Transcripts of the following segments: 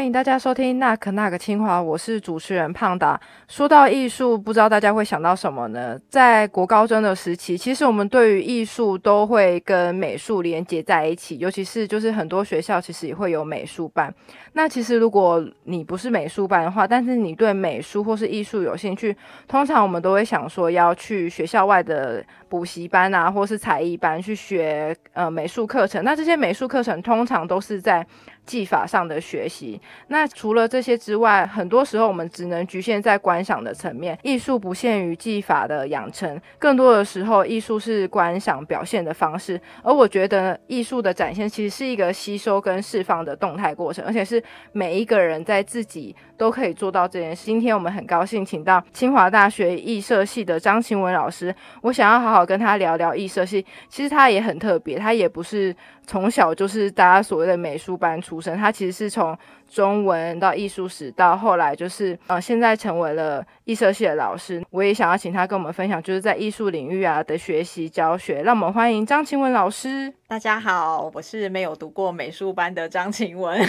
欢迎大家收听那可那个清华，我是主持人胖达。说到艺术，不知道大家会想到什么呢？在国高中的时期，其实我们对于艺术都会跟美术连接在一起，尤其是就是很多学校其实也会有美术班。那其实如果你不是美术班的话，但是你对美术或是艺术有兴趣，通常我们都会想说要去学校外的补习班啊，或是才艺班去学呃美术课程。那这些美术课程通常都是在技法上的学习。那除了这些之外，很多时候我们只能局限在观赏的层面。艺术不限于技法的养成，更多的时候，艺术是观赏表现的方式。而我觉得，艺术的展现其实是一个吸收跟释放的动态过程，而且是每一个人在自己都可以做到这件事。今天我们很高兴请到清华大学艺社系的张晴文老师，我想要好好跟他聊聊艺社系。其实他也很特别，他也不是从小就是大家所谓的美术班出身，他其实是从中文到艺术史，到后来就是呃，现在成为了艺社系的老师。我也想要请他跟我们分享，就是在艺术领域啊的学习教学。让我们欢迎张晴文老师。大家好，我是没有读过美术班的张晴文。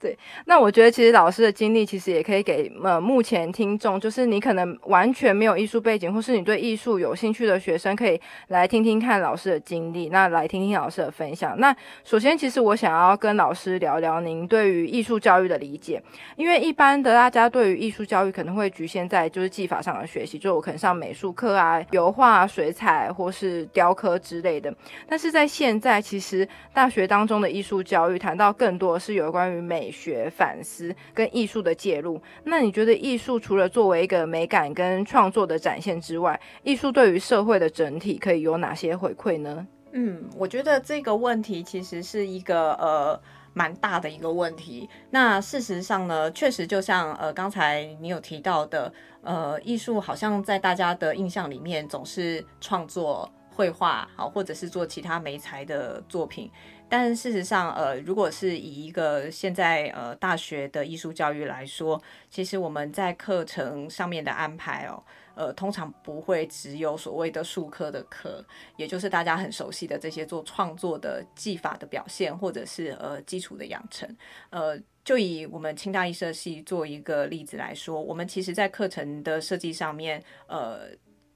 对，那我觉得其实老师的经历其实也可以给呃目前听众，就是你可能完全没有艺术背景，或是你对艺术有兴趣的学生，可以来听听看老师的经历，那来听听老师的分享。那首先，其实我想要跟老师聊聊您对于艺术教育的理解，因为一般的大家对于艺术教育可能会局限在就是技法上的学习，就我可能上美术课啊、油画、水彩或是雕刻之类的。但是在现在，其实大学当中的艺术教育谈到更多是有关于美。学反思跟艺术的介入，那你觉得艺术除了作为一个美感跟创作的展现之外，艺术对于社会的整体可以有哪些回馈呢？嗯，我觉得这个问题其实是一个呃蛮大的一个问题。那事实上呢，确实就像呃刚才你有提到的，呃，艺术好像在大家的印象里面总是创作绘画，好，或者是做其他媒材的作品。但事实上，呃，如果是以一个现在呃大学的艺术教育来说，其实我们在课程上面的安排哦，呃，通常不会只有所谓的术科的课，也就是大家很熟悉的这些做创作的技法的表现，或者是呃基础的养成。呃，就以我们清大艺社系做一个例子来说，我们其实在课程的设计上面，呃。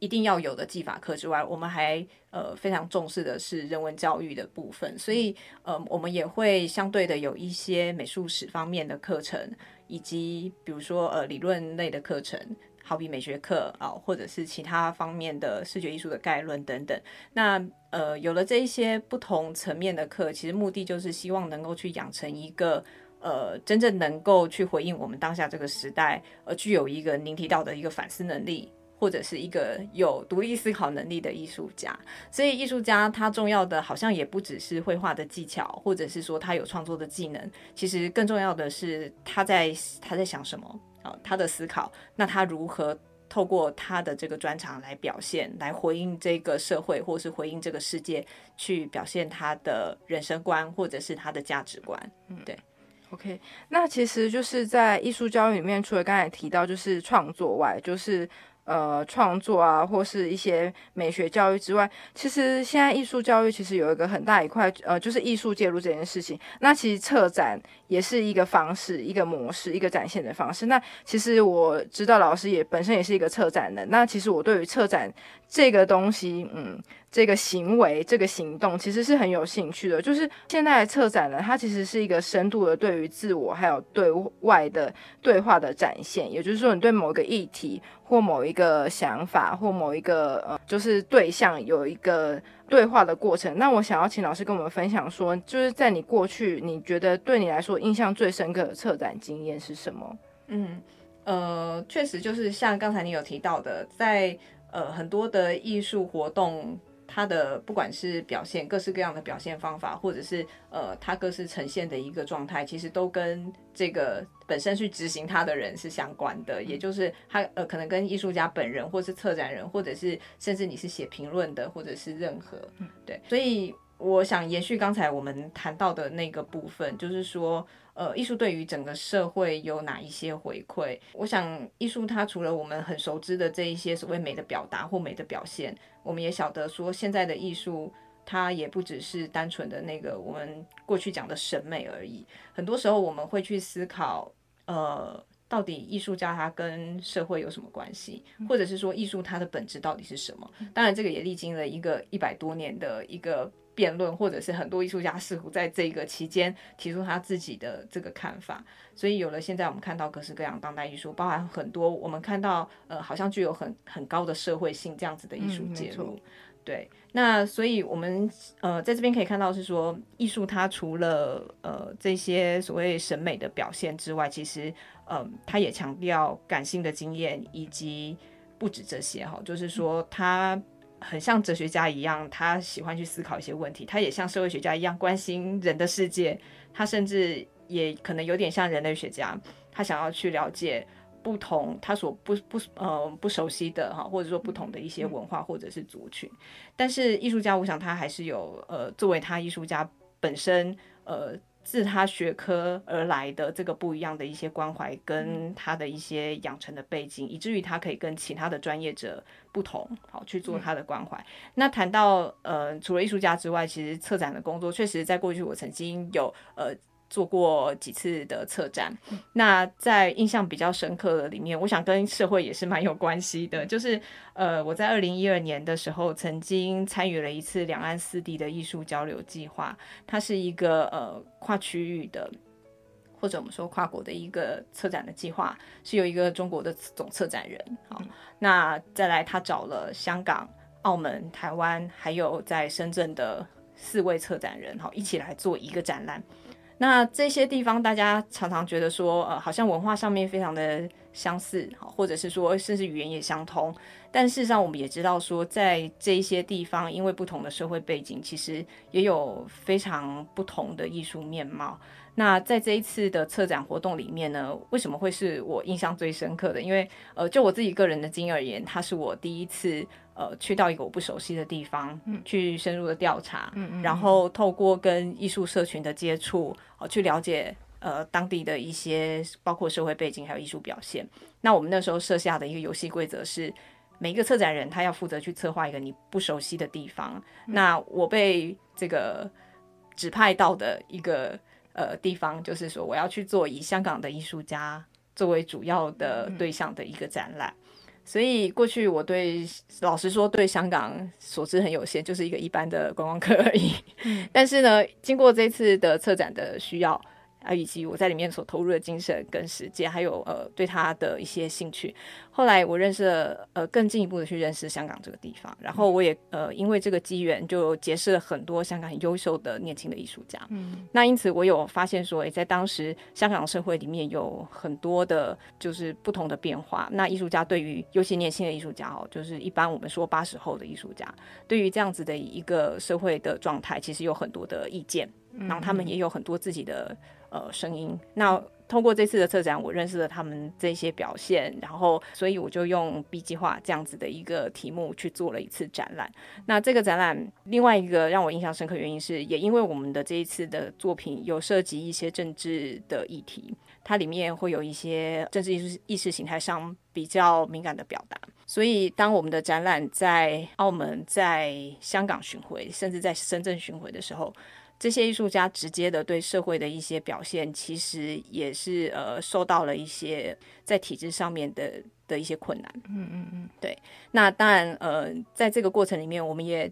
一定要有的技法课之外，我们还呃非常重视的是人文教育的部分，所以呃我们也会相对的有一些美术史方面的课程，以及比如说呃理论类的课程，好比美学课啊，或者是其他方面的视觉艺术的概论等等。那呃有了这一些不同层面的课，其实目的就是希望能够去养成一个呃真正能够去回应我们当下这个时代，而具有一个您提到的一个反思能力。或者是一个有独立思考能力的艺术家，所以艺术家他重要的好像也不只是绘画的技巧，或者是说他有创作的技能，其实更重要的是他在他在想什么啊，他的思考，那他如何透过他的这个专长来表现，来回应这个社会，或是回应这个世界，去表现他的人生观或者是他的价值观。嗯，对。OK，那其实就是在艺术教育里面，除了刚才提到就是创作外，就是。呃，创作啊，或是一些美学教育之外，其实现在艺术教育其实有一个很大一块，呃，就是艺术介入这件事情。那其实策展也是一个方式、一个模式、一个展现的方式。那其实我知道老师也本身也是一个策展的。那其实我对于策展这个东西，嗯。这个行为、这个行动其实是很有兴趣的。就是现在的策展呢，它其实是一个深度的对于自我还有对外的对话的展现。也就是说，你对某一个议题或某一个想法或某一个呃，就是对象有一个对话的过程。那我想要请老师跟我们分享说，就是在你过去，你觉得对你来说印象最深刻的策展经验是什么？嗯，呃，确实就是像刚才你有提到的，在呃很多的艺术活动。它的不管是表现各式各样的表现方法，或者是呃，他各式呈现的一个状态，其实都跟这个本身去执行他的人是相关的。也就是他呃，可能跟艺术家本人，或是策展人，或者是甚至你是写评论的，或者是任何对。所以我想延续刚才我们谈到的那个部分，就是说。呃，艺术对于整个社会有哪一些回馈？我想，艺术它除了我们很熟知的这一些所谓美的表达或美的表现，我们也晓得说，现在的艺术它也不只是单纯的那个我们过去讲的审美而已。很多时候我们会去思考，呃，到底艺术家他跟社会有什么关系，或者是说艺术它的本质到底是什么？当然，这个也历经了一个一百多年的一个。辩论，或者是很多艺术家似乎在这个期间提出他自己的这个看法，所以有了现在我们看到各式各样当代艺术，包含很多我们看到呃好像具有很很高的社会性这样子的艺术介入。对，那所以我们呃在这边可以看到是说，艺术它除了呃这些所谓审美的表现之外，其实呃它也强调感性的经验，以及不止这些哈，就是说它。很像哲学家一样，他喜欢去思考一些问题。他也像社会学家一样关心人的世界。他甚至也可能有点像人类学家，他想要去了解不同他所不不呃不熟悉的哈，或者说不同的一些文化或者是族群。但是艺术家，我想他还是有呃作为他艺术家本身呃。自他学科而来的这个不一样的一些关怀，跟他的一些养成的背景，以至于他可以跟其他的专业者不同，好去做他的关怀。那谈到呃，除了艺术家之外，其实策展的工作，确实在过去我曾经有呃。做过几次的策展，那在印象比较深刻的里面，我想跟社会也是蛮有关系的。就是呃，我在二零一二年的时候，曾经参与了一次两岸四地的艺术交流计划，它是一个呃跨区域的，或者我们说跨国的一个策展的计划，是有一个中国的总策展人。好，那再来他找了香港、澳门、台湾，还有在深圳的四位策展人，好一起来做一个展览。那这些地方，大家常常觉得说，呃，好像文化上面非常的相似，或者是说，甚至语言也相通。但事实上，我们也知道说，在这一些地方，因为不同的社会背景，其实也有非常不同的艺术面貌。那在这一次的策展活动里面呢，为什么会是我印象最深刻的？因为，呃，就我自己个人的经验而言，它是我第一次。呃，去到一个我不熟悉的地方，去深入的调查，然后透过跟艺术社群的接触，哦，去了解呃当地的一些包括社会背景还有艺术表现。那我们那时候设下的一个游戏规则是，每一个策展人他要负责去策划一个你不熟悉的地方。那我被这个指派到的一个呃地方，就是说我要去做以香港的艺术家作为主要的对象的一个展览。所以过去我对老实说对香港所知很有限，就是一个一般的观光客而已。但是呢，经过这次的策展的需要。啊，以及我在里面所投入的精神跟时间，还有呃对他的一些兴趣。后来我认识了呃更进一步的去认识香港这个地方，然后我也呃因为这个机缘就结识了很多香港很优秀的年轻的艺术家。嗯，那因此我有发现说，诶，在当时香港社会里面有很多的就是不同的变化。那艺术家对于尤其年轻的艺术家哦，就是一般我们说八十后的艺术家，对于这样子的一个社会的状态，其实有很多的意见，然后他们也有很多自己的。呃，声音。那通过这次的策展，我认识了他们这些表现，然后，所以我就用 B 计划这样子的一个题目去做了一次展览。那这个展览另外一个让我印象深刻原因是，也因为我们的这一次的作品有涉及一些政治的议题，它里面会有一些政治意识意识形态上比较敏感的表达，所以当我们的展览在澳门、在香港巡回，甚至在深圳巡回的时候。这些艺术家直接的对社会的一些表现，其实也是呃受到了一些在体制上面的的一些困难。嗯嗯嗯，对。那当然呃，在这个过程里面，我们也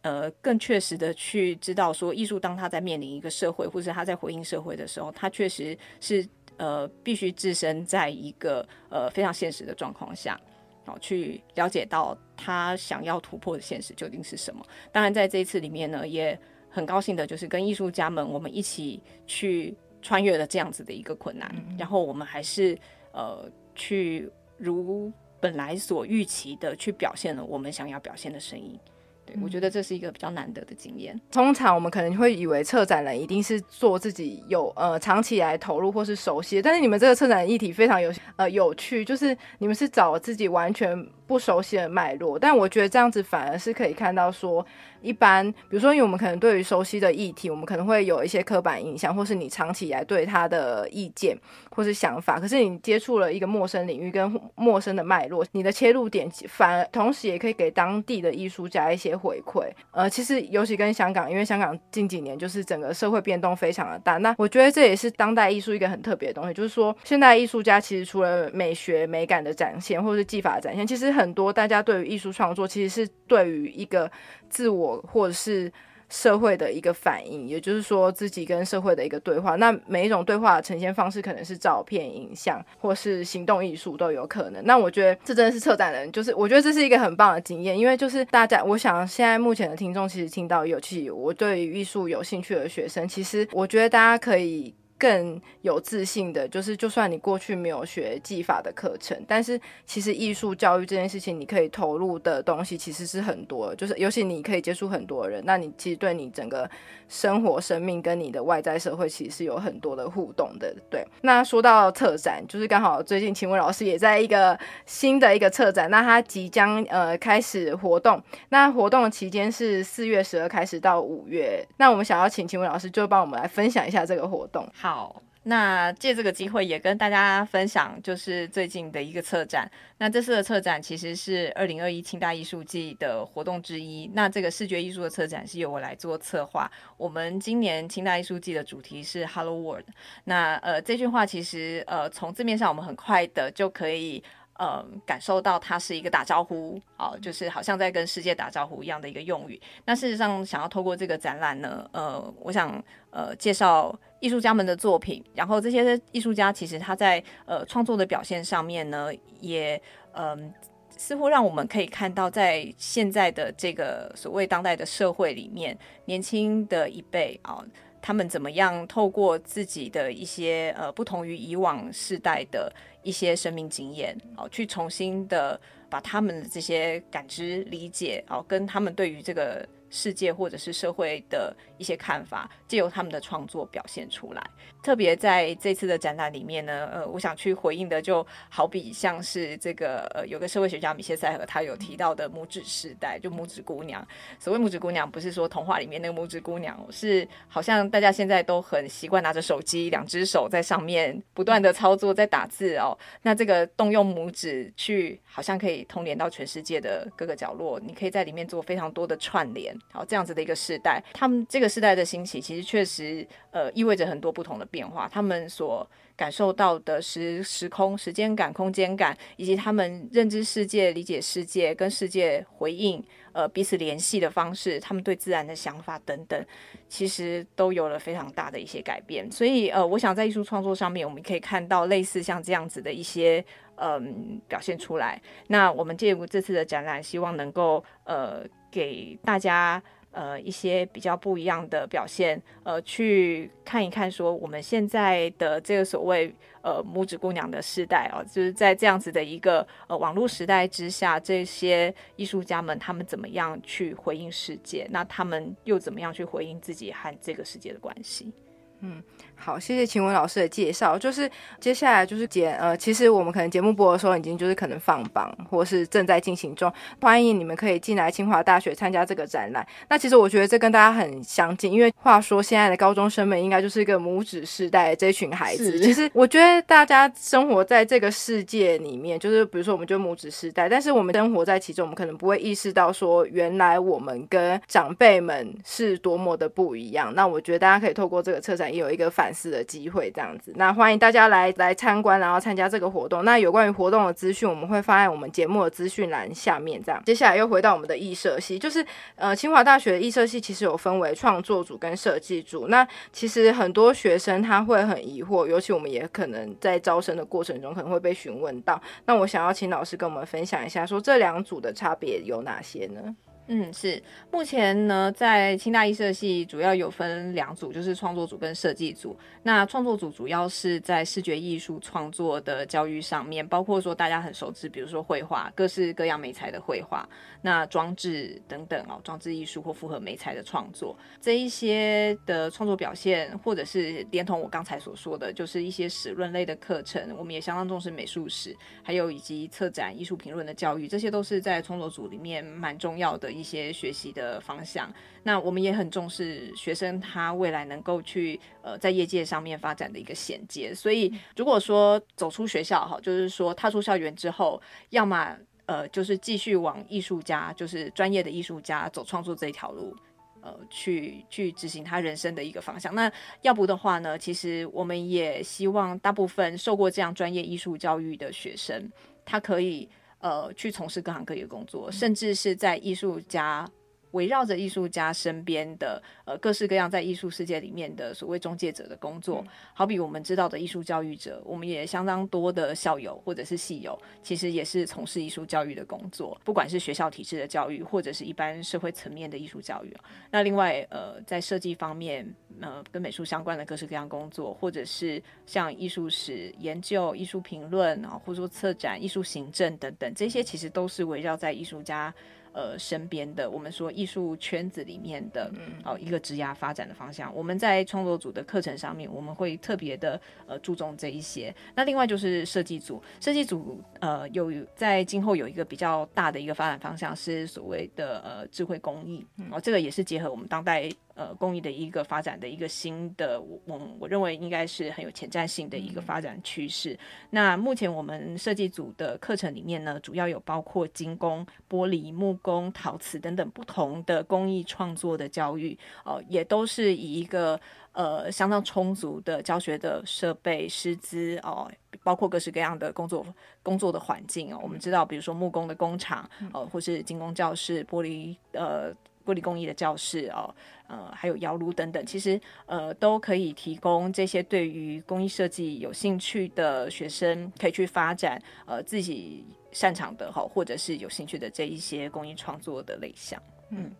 呃更确实的去知道说，艺术当他在面临一个社会，或者他在回应社会的时候，他确实是呃必须置身在一个呃非常现实的状况下，好去了解到他想要突破的现实究竟是什么。当然，在这一次里面呢，也很高兴的，就是跟艺术家们，我们一起去穿越了这样子的一个困难，然后我们还是呃去如本来所预期的去表现了我们想要表现的声音。对我觉得这是一个比较难得的经验。通常我们可能会以为策展人一定是做自己有呃长期来投入或是熟悉，但是你们这个策展议题非常有呃有趣，就是你们是找自己完全不熟悉的脉络，但我觉得这样子反而是可以看到说。一般，比如说，因为我们可能对于熟悉的议题，我们可能会有一些刻板印象，或是你长期以来对他的意见或是想法。可是你接触了一个陌生领域跟陌生的脉络，你的切入点反而同时也可以给当地的艺术家一些回馈。呃，其实尤其跟香港，因为香港近几年就是整个社会变动非常的大，那我觉得这也是当代艺术一个很特别的东西，就是说现代艺术家其实除了美学美感的展现，或是技法展现，其实很很多大家对于艺术创作其实是对于一个自我或者是。社会的一个反应，也就是说自己跟社会的一个对话。那每一种对话的呈现方式，可能是照片、影像，或是行动艺术都有可能。那我觉得这真的是策展人，就是我觉得这是一个很棒的经验，因为就是大家，我想现在目前的听众其实听到有其我对于艺术有兴趣的学生，其实我觉得大家可以。更有自信的，就是就算你过去没有学技法的课程，但是其实艺术教育这件事情，你可以投入的东西其实是很多，就是尤其你可以接触很多人，那你其实对你整个生活、生命跟你的外在社会其实是有很多的互动的。对，那说到策展，就是刚好最近秦文老师也在一个新的一个策展，那他即将呃开始活动，那活动的期间是四月十二开始到五月，那我们想要请秦文老师就帮我们来分享一下这个活动。好。好，那借这个机会也跟大家分享，就是最近的一个策展。那这次的策展其实是二零二一清大艺术季的活动之一。那这个视觉艺术的策展是由我来做策划。我们今年清大艺术季的主题是 Hello World。那呃，这句话其实呃，从字面上我们很快的就可以。呃，感受到它是一个打招呼，哦，就是好像在跟世界打招呼一样的一个用语。那事实上，想要透过这个展览呢，呃，我想呃介绍艺术家们的作品，然后这些艺术家其实他在呃创作的表现上面呢，也嗯似乎让我们可以看到，在现在的这个所谓当代的社会里面，年轻的一辈啊。他们怎么样透过自己的一些呃不同于以往世代的一些生命经验哦，去重新的把他们的这些感知理解哦，跟他们对于这个。世界或者是社会的一些看法，借由他们的创作表现出来。特别在这次的展览里面呢，呃，我想去回应的，就好比像是这个呃，有个社会学家米歇塞和他有提到的拇指时代，就拇指姑娘。所谓拇指姑娘，不是说童话里面那个拇指姑娘，是好像大家现在都很习惯拿着手机，两只手在上面不断的操作，在打字哦。那这个动用拇指去，好像可以通联到全世界的各个角落，你可以在里面做非常多的串联。好，这样子的一个时代，他们这个时代的兴起，其实确实呃意味着很多不同的变化。他们所感受到的时时空、时间感、空间感，以及他们认知世界、理解世界、跟世界回应、呃彼此联系的方式，他们对自然的想法等等，其实都有了非常大的一些改变。所以呃，我想在艺术创作上面，我们可以看到类似像这样子的一些嗯表现出来。那我们借由这次的展览，希望能够呃。给大家呃一些比较不一样的表现，呃，去看一看说我们现在的这个所谓呃拇指姑娘的时代哦，就是在这样子的一个呃网络时代之下，这些艺术家们他们怎么样去回应世界？那他们又怎么样去回应自己和这个世界的关系？嗯。好，谢谢秦文老师的介绍。就是接下来就是节呃，其实我们可能节目播的时候已经就是可能放榜，或是正在进行中。欢迎你们可以进来清华大学参加这个展览。那其实我觉得这跟大家很相近，因为话说现在的高中生们应该就是一个拇指世代这群孩子。其实我觉得大家生活在这个世界里面，就是比如说我们就拇指世代，但是我们生活在其中，我们可能不会意识到说原来我们跟长辈们是多么的不一样。那我觉得大家可以透过这个策展也有一个反。思的机会这样子，那欢迎大家来来参观，然后参加这个活动。那有关于活动的资讯，我们会放在我们节目的资讯栏下面。这样，接下来又回到我们的艺设系，就是呃，清华大学的艺设系其实有分为创作组跟设计组。那其实很多学生他会很疑惑，尤其我们也可能在招生的过程中可能会被询问到。那我想要请老师跟我们分享一下，说这两组的差别有哪些呢？嗯，是目前呢，在清大艺设系主要有分两组，就是创作组跟设计组。那创作组主要是在视觉艺术创作的教育上面，包括说大家很熟知，比如说绘画，各式各样美材的绘画，那装置等等哦，装置艺术或复合美材的创作，这一些的创作表现，或者是连同我刚才所说的，就是一些史论类的课程，我们也相当重视美术史，还有以及策展、艺术评论的教育，这些都是在创作组里面蛮重要的。一些学习的方向，那我们也很重视学生他未来能够去呃在业界上面发展的一个衔接。所以如果说走出学校哈，就是说踏出校园之后，要么呃，就是继续往艺术家，就是专业的艺术家走创作这一条路。呃，去去执行他人生的一个方向。那要不的话呢？其实我们也希望大部分受过这样专业艺术教育的学生，他可以呃去从事各行各业工作，甚至是在艺术家。围绕着艺术家身边的呃各式各样在艺术世界里面的所谓中介者的工作，好比我们知道的艺术教育者，我们也相当多的校友或者是系友，其实也是从事艺术教育的工作，不管是学校体制的教育，或者是一般社会层面的艺术教育。那另外呃在设计方面，呃跟美术相关的各式各样工作，或者是像艺术史研究、艺术评论啊，或者说策展、艺术行政等等，这些其实都是围绕在艺术家。呃，身边的我们说艺术圈子里面的哦一个职涯发展的方向，我们在创作组的课程上面，我们会特别的呃注重这一些。那另外就是设计组，设计组呃有在今后有一个比较大的一个发展方向是所谓的呃智慧工艺哦，这个也是结合我们当代。呃，工艺的一个发展的一个新的，我我认为应该是很有前瞻性的一个发展趋势。那目前我们设计组的课程里面呢，主要有包括金工、玻璃、木工、陶瓷等等不同的工艺创作的教育，哦，也都是以一个呃相当充足的教学的设备师资哦，包括各式各样的工作工作的环境哦。我们知道，比如说木工的工厂，呃，或是金工教室、玻璃呃。玻璃工艺的教室哦，呃，还有窑炉等等，其实呃都可以提供这些对于工艺设计有兴趣的学生可以去发展呃自己擅长的哈，或者是有兴趣的这一些工艺创作的类项，嗯。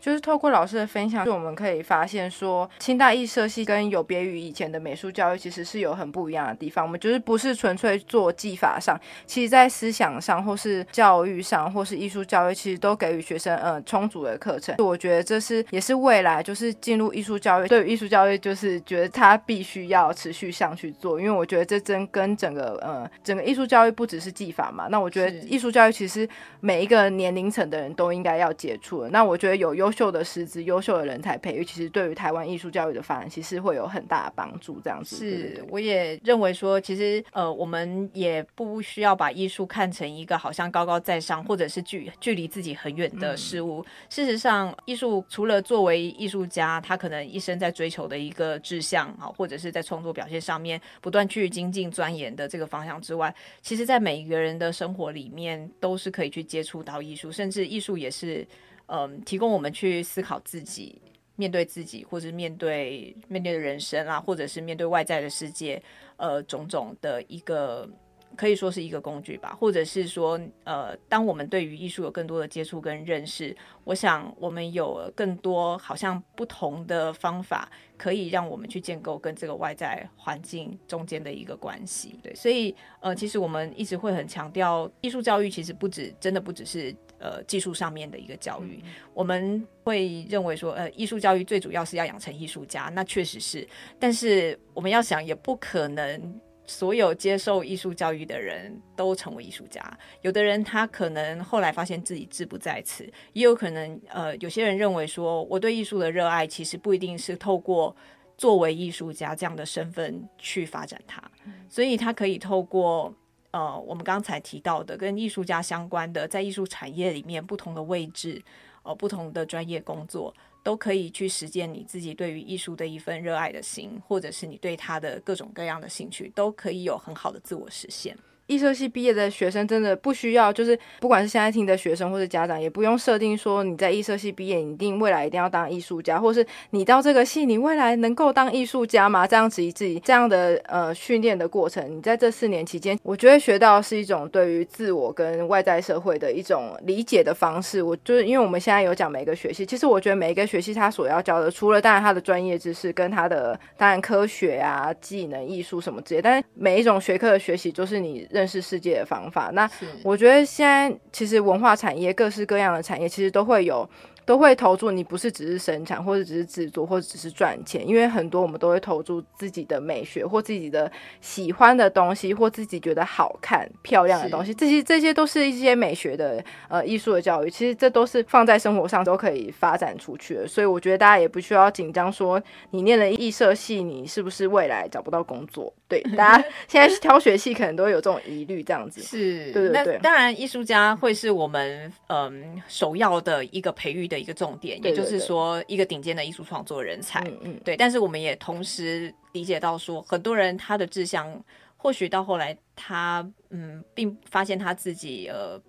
就是透过老师的分享，就我们可以发现说，清大艺设系跟有别于以前的美术教育，其实是有很不一样的地方。我们就是不是纯粹做技法上，其实在思想上，或是教育上，或是艺术教育，其实都给予学生呃充足的课程。我觉得这是也是未来就是进入艺术教育，对于艺术教育就是觉得它必须要持续上去做，因为我觉得这真跟整个呃整个艺术教育不只是技法嘛。那我觉得艺术教育其实每一个年龄层的人都应该要接触的。那我觉得有优优秀的师资、优秀的人才培育，其实对于台湾艺术教育的发展，其实会有很大的帮助。这样子是，我也认为说，其实呃，我们也不需要把艺术看成一个好像高高在上，或者是距距离自己很远的事物。事实上，艺术除了作为艺术家，他可能一生在追求的一个志向啊，或者是在创作表现上面不断去精进钻研的这个方向之外，其实在每一个人的生活里面，都是可以去接触到艺术，甚至艺术也是。嗯，提供我们去思考自己，面对自己，或者面对面对的人生啊，或者是面对外在的世界，呃，种种的一个可以说是一个工具吧，或者是说，呃，当我们对于艺术有更多的接触跟认识，我想我们有更多好像不同的方法，可以让我们去建构跟这个外在环境中间的一个关系。对，所以呃，其实我们一直会很强调，艺术教育其实不止，真的不只是。呃，技术上面的一个教育，我们会认为说，呃，艺术教育最主要是要养成艺术家，那确实是。但是我们要想，也不可能所有接受艺术教育的人都成为艺术家。有的人他可能后来发现自己志不在此，也有可能，呃，有些人认为说，我对艺术的热爱其实不一定是透过作为艺术家这样的身份去发展它，所以他可以透过。呃，我们刚才提到的跟艺术家相关的，在艺术产业里面不同的位置，呃，不同的专业工作，都可以去实践你自己对于艺术的一份热爱的心，或者是你对它的各种各样的兴趣，都可以有很好的自我实现。艺术系毕业的学生真的不需要，就是不管是现在听的学生或者家长，也不用设定说你在艺术系毕业，你一定未来一定要当艺术家，或是你到这个系，你未来能够当艺术家吗？这样子自己这样的呃训练的过程，你在这四年期间，我觉得学到是一种对于自我跟外在社会的一种理解的方式。我就是因为我们现在有讲每个学系，其实我觉得每一个学系他所要教的，除了当然他的专业知识跟他的当然科学啊、技能、艺术什么之类，但是每一种学科的学习，就是你认识世界的方。法，那我觉得现在其实文化产业各式各样的产业其实都会有都会投注。你不是只是生产，或者只是制作，或者只是赚钱，因为很多我们都会投注自己的美学或自己的喜欢的东西，或自己觉得好看、漂亮的东西。这些这些都是一些美学的呃艺术的教育。其实这都是放在生活上都可以发展出去的。所以我觉得大家也不需要紧张，说你念了艺设系，你是不是未来找不到工作？对，大家现在挑学系可能都有这种疑虑，这样子是，对对对。当然，艺术家会是我们嗯首要的一个培育的一个重点，也就是说一个顶尖的艺术创作人才。嗯嗯。对，但是我们也同时理解到说，很多人他的志向或许到后来他嗯并发现他自己呃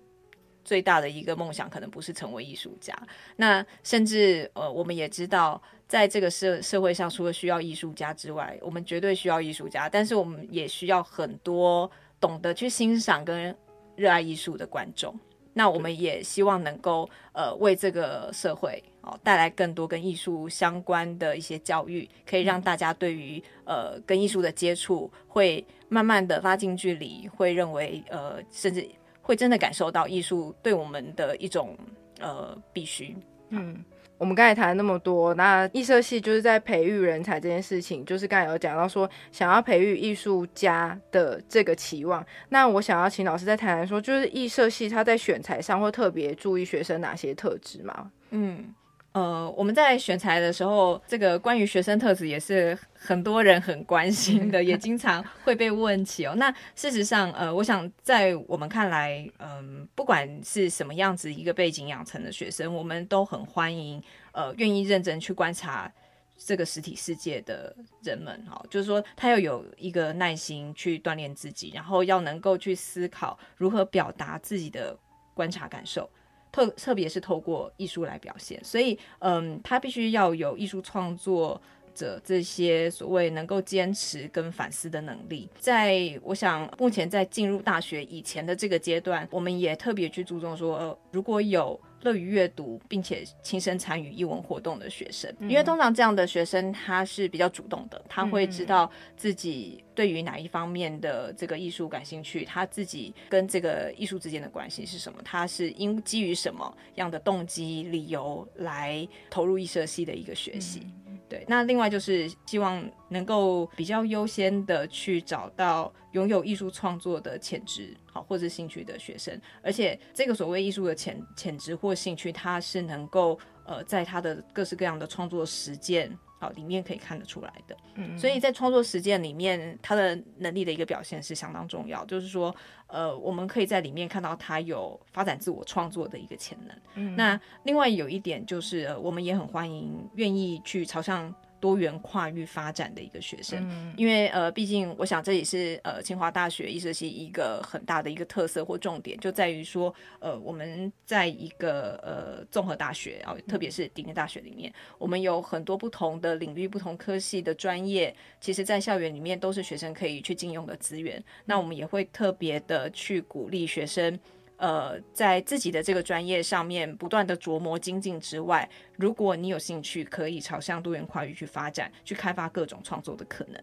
最大的一个梦想可能不是成为艺术家。那甚至呃我们也知道。在这个社社会上，除了需要艺术家之外，我们绝对需要艺术家，但是我们也需要很多懂得去欣赏跟热爱艺术的观众。那我们也希望能够呃为这个社会哦带来更多跟艺术相关的一些教育，可以让大家对于呃跟艺术的接触会慢慢的拉近距离，会认为呃甚至会真的感受到艺术对我们的一种呃必须。嗯。我们刚才谈了那么多，那艺社系就是在培育人才这件事情，就是刚才有讲到说想要培育艺术家的这个期望。那我想要请老师再谈谈说，就是艺社系他在选材上会特别注意学生哪些特质吗？嗯。呃，我们在选材的时候，这个关于学生特质也是很多人很关心的，也经常会被问起哦。那事实上，呃，我想在我们看来，嗯，不管是什么样子一个背景养成的学生，我们都很欢迎，呃，愿意认真去观察这个实体世界的人们。哈，就是说，他要有一个耐心去锻炼自己，然后要能够去思考如何表达自己的观察感受。特特别是透过艺术来表现，所以嗯，他必须要有艺术创作者这些所谓能够坚持跟反思的能力。在我想，目前在进入大学以前的这个阶段，我们也特别去注重说，呃，如果有。乐于阅读，并且亲身参与译文活动的学生，因为通常这样的学生他是比较主动的，他会知道自己对于哪一方面的这个艺术感兴趣，他自己跟这个艺术之间的关系是什么，他是因基于什么样的动机理由来投入艺术系的一个学习。对，那另外就是希望能够比较优先的去找到拥有艺术创作的潜质，好或者兴趣的学生，而且这个所谓艺术的潜潜质或兴趣，它是能够呃在他的各式各样的创作实践。好，里面可以看得出来的，嗯，所以在创作实践里面，他的能力的一个表现是相当重要。就是说，呃，我们可以在里面看到他有发展自我创作的一个潜能。嗯，那另外有一点就是，我们也很欢迎愿意去朝向。多元跨域发展的一个学生，因为呃，毕竟我想这也是呃清华大学艺术系一个很大的一个特色或重点，就在于说呃我们在一个呃综合大学啊，特别是顶尖大学里面，我们有很多不同的领域、不同科系的专业，其实在校园里面都是学生可以去禁用的资源。那我们也会特别的去鼓励学生。呃，在自己的这个专业上面不断的琢磨精进之外，如果你有兴趣，可以朝向多元跨域去发展，去开发各种创作的可能。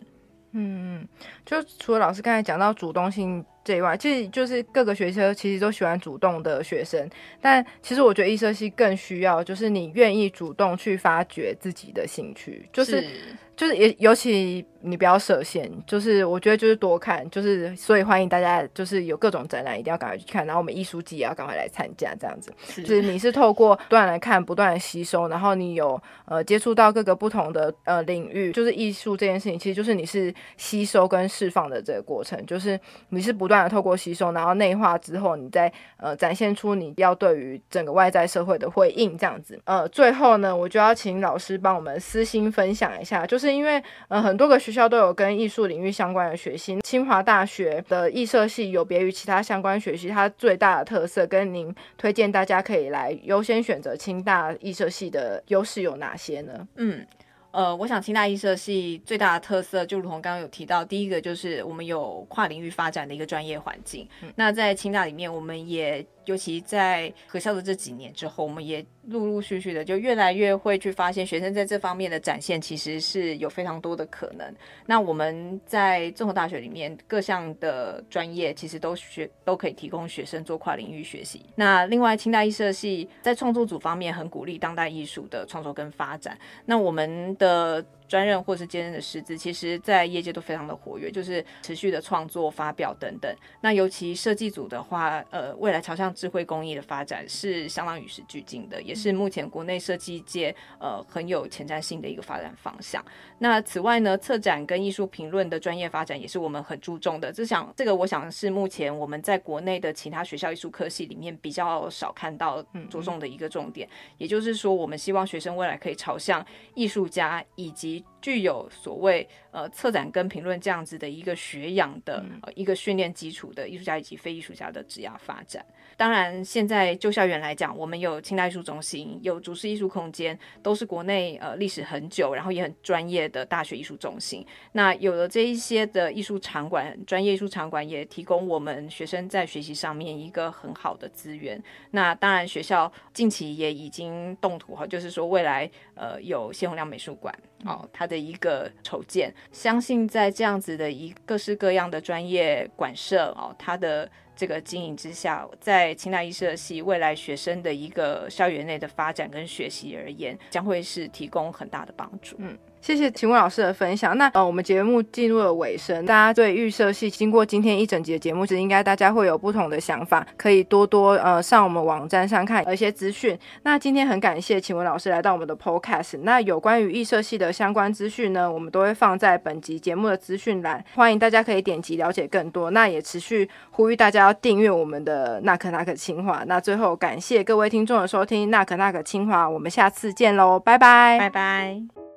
嗯，就除了老师刚才讲到主动性这一外，其实就是各个学科其实都喜欢主动的学生，但其实我觉得艺社系更需要就是你愿意主动去发掘自己的兴趣，就是就是也尤其。你不要设限，就是我觉得就是多看，就是所以欢迎大家，就是有各种展览一定要赶快去看，然后我们艺术季也要赶快来参加，这样子。就是你是透过不断来看，不断的吸收，然后你有呃接触到各个不同的呃领域，就是艺术这件事情，其实就是你是吸收跟释放的这个过程，就是你是不断透过吸收，然后内化之后，你再呃展现出你要对于整个外在社会的回应，这样子。呃，最后呢，我就要请老师帮我们私心分享一下，就是因为呃很多个学校都有跟艺术领域相关的学习。清华大学的艺设系有别于其他相关学习，它最大的特色跟您推荐大家可以来优先选择清大艺设系的优势有哪些呢？嗯，呃，我想清大艺社系最大的特色就如同刚刚有提到，第一个就是我们有跨领域发展的一个专业环境。那在清大里面，我们也尤其在合校的这几年之后，我们也陆陆续续的就越来越会去发现学生在这方面的展现，其实是有非常多的可能。那我们在综合大学里面各项的专业，其实都学都可以提供学生做跨领域学习。那另外，清代艺社系在创作组方面很鼓励当代艺术的创作跟发展。那我们的专任或是兼任的师资，其实在业界都非常的活跃，就是持续的创作、发表等等。那尤其设计组的话，呃，未来朝向智慧工艺的发展是相当与时俱进的，也是目前国内设计界呃很有前瞻性的一个发展方向。那此外呢，策展跟艺术评论的专业发展也是我们很注重的。这想这个，我想是目前我们在国内的其他学校艺术科系里面比较少看到着重的一个重点。也就是说，我们希望学生未来可以朝向艺术家以及具有所谓呃策展跟评论这样子的一个学养的呃一个训练基础的艺术家以及非艺术家的职涯发展。当然，现在就校园来讲，我们有清代艺术中心，有竹式艺术空间，都是国内呃历史很久，然后也很专业的大学艺术中心。那有了这一些的艺术场馆，专业艺术场馆也提供我们学生在学习上面一个很好的资源。那当然，学校近期也已经动土哈，就是说未来呃有谢洪亮美术馆哦，他的一个筹建，相信在这样子的一各式各样的专业馆舍哦，他的。这个经营之下，在清大医社系未来学生的一个校园内的发展跟学习而言，将会是提供很大的帮助。嗯。谢谢秦文老师的分享。那呃，我们节目进入了尾声，大家对预设系经过今天一整集的节目，是应该大家会有不同的想法，可以多多呃上我们网站上看一些资讯。那今天很感谢秦文老师来到我们的 Podcast。那有关于预设系的相关资讯呢，我们都会放在本集节目的资讯栏，欢迎大家可以点击了解更多。那也持续呼吁大家要订阅我们的那可那可清华。那最后感谢各位听众的收听，那可那可清华，我们下次见喽，拜拜，拜拜。